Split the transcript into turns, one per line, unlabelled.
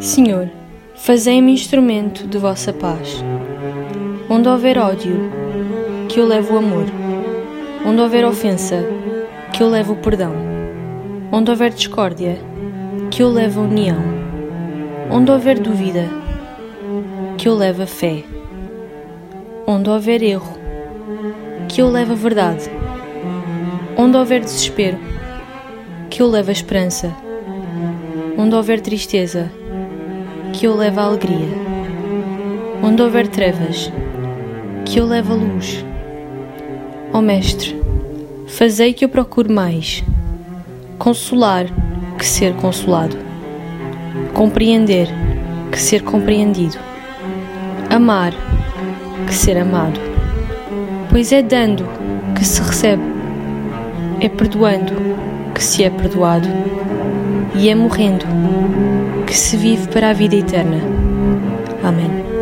Senhor, fazei-me instrumento de vossa paz. Onde houver ódio, que eu leve o amor. Onde houver ofensa, que eu leve o perdão. Onde houver discórdia, que eu leve a união. Onde houver dúvida, que eu leve a fé. Onde houver erro, que eu leve a verdade. Onde houver desespero, que eu leve a esperança. Onde houver tristeza, que eu leve a alegria. Onde houver trevas, que eu leve a luz. Ó oh, Mestre, fazei que eu procure mais consolar que ser consolado, compreender que ser compreendido, amar que ser amado. Pois é dando que se recebe, é perdoando que se é perdoado, e é morrendo que se vive para a vida eterna. Amém.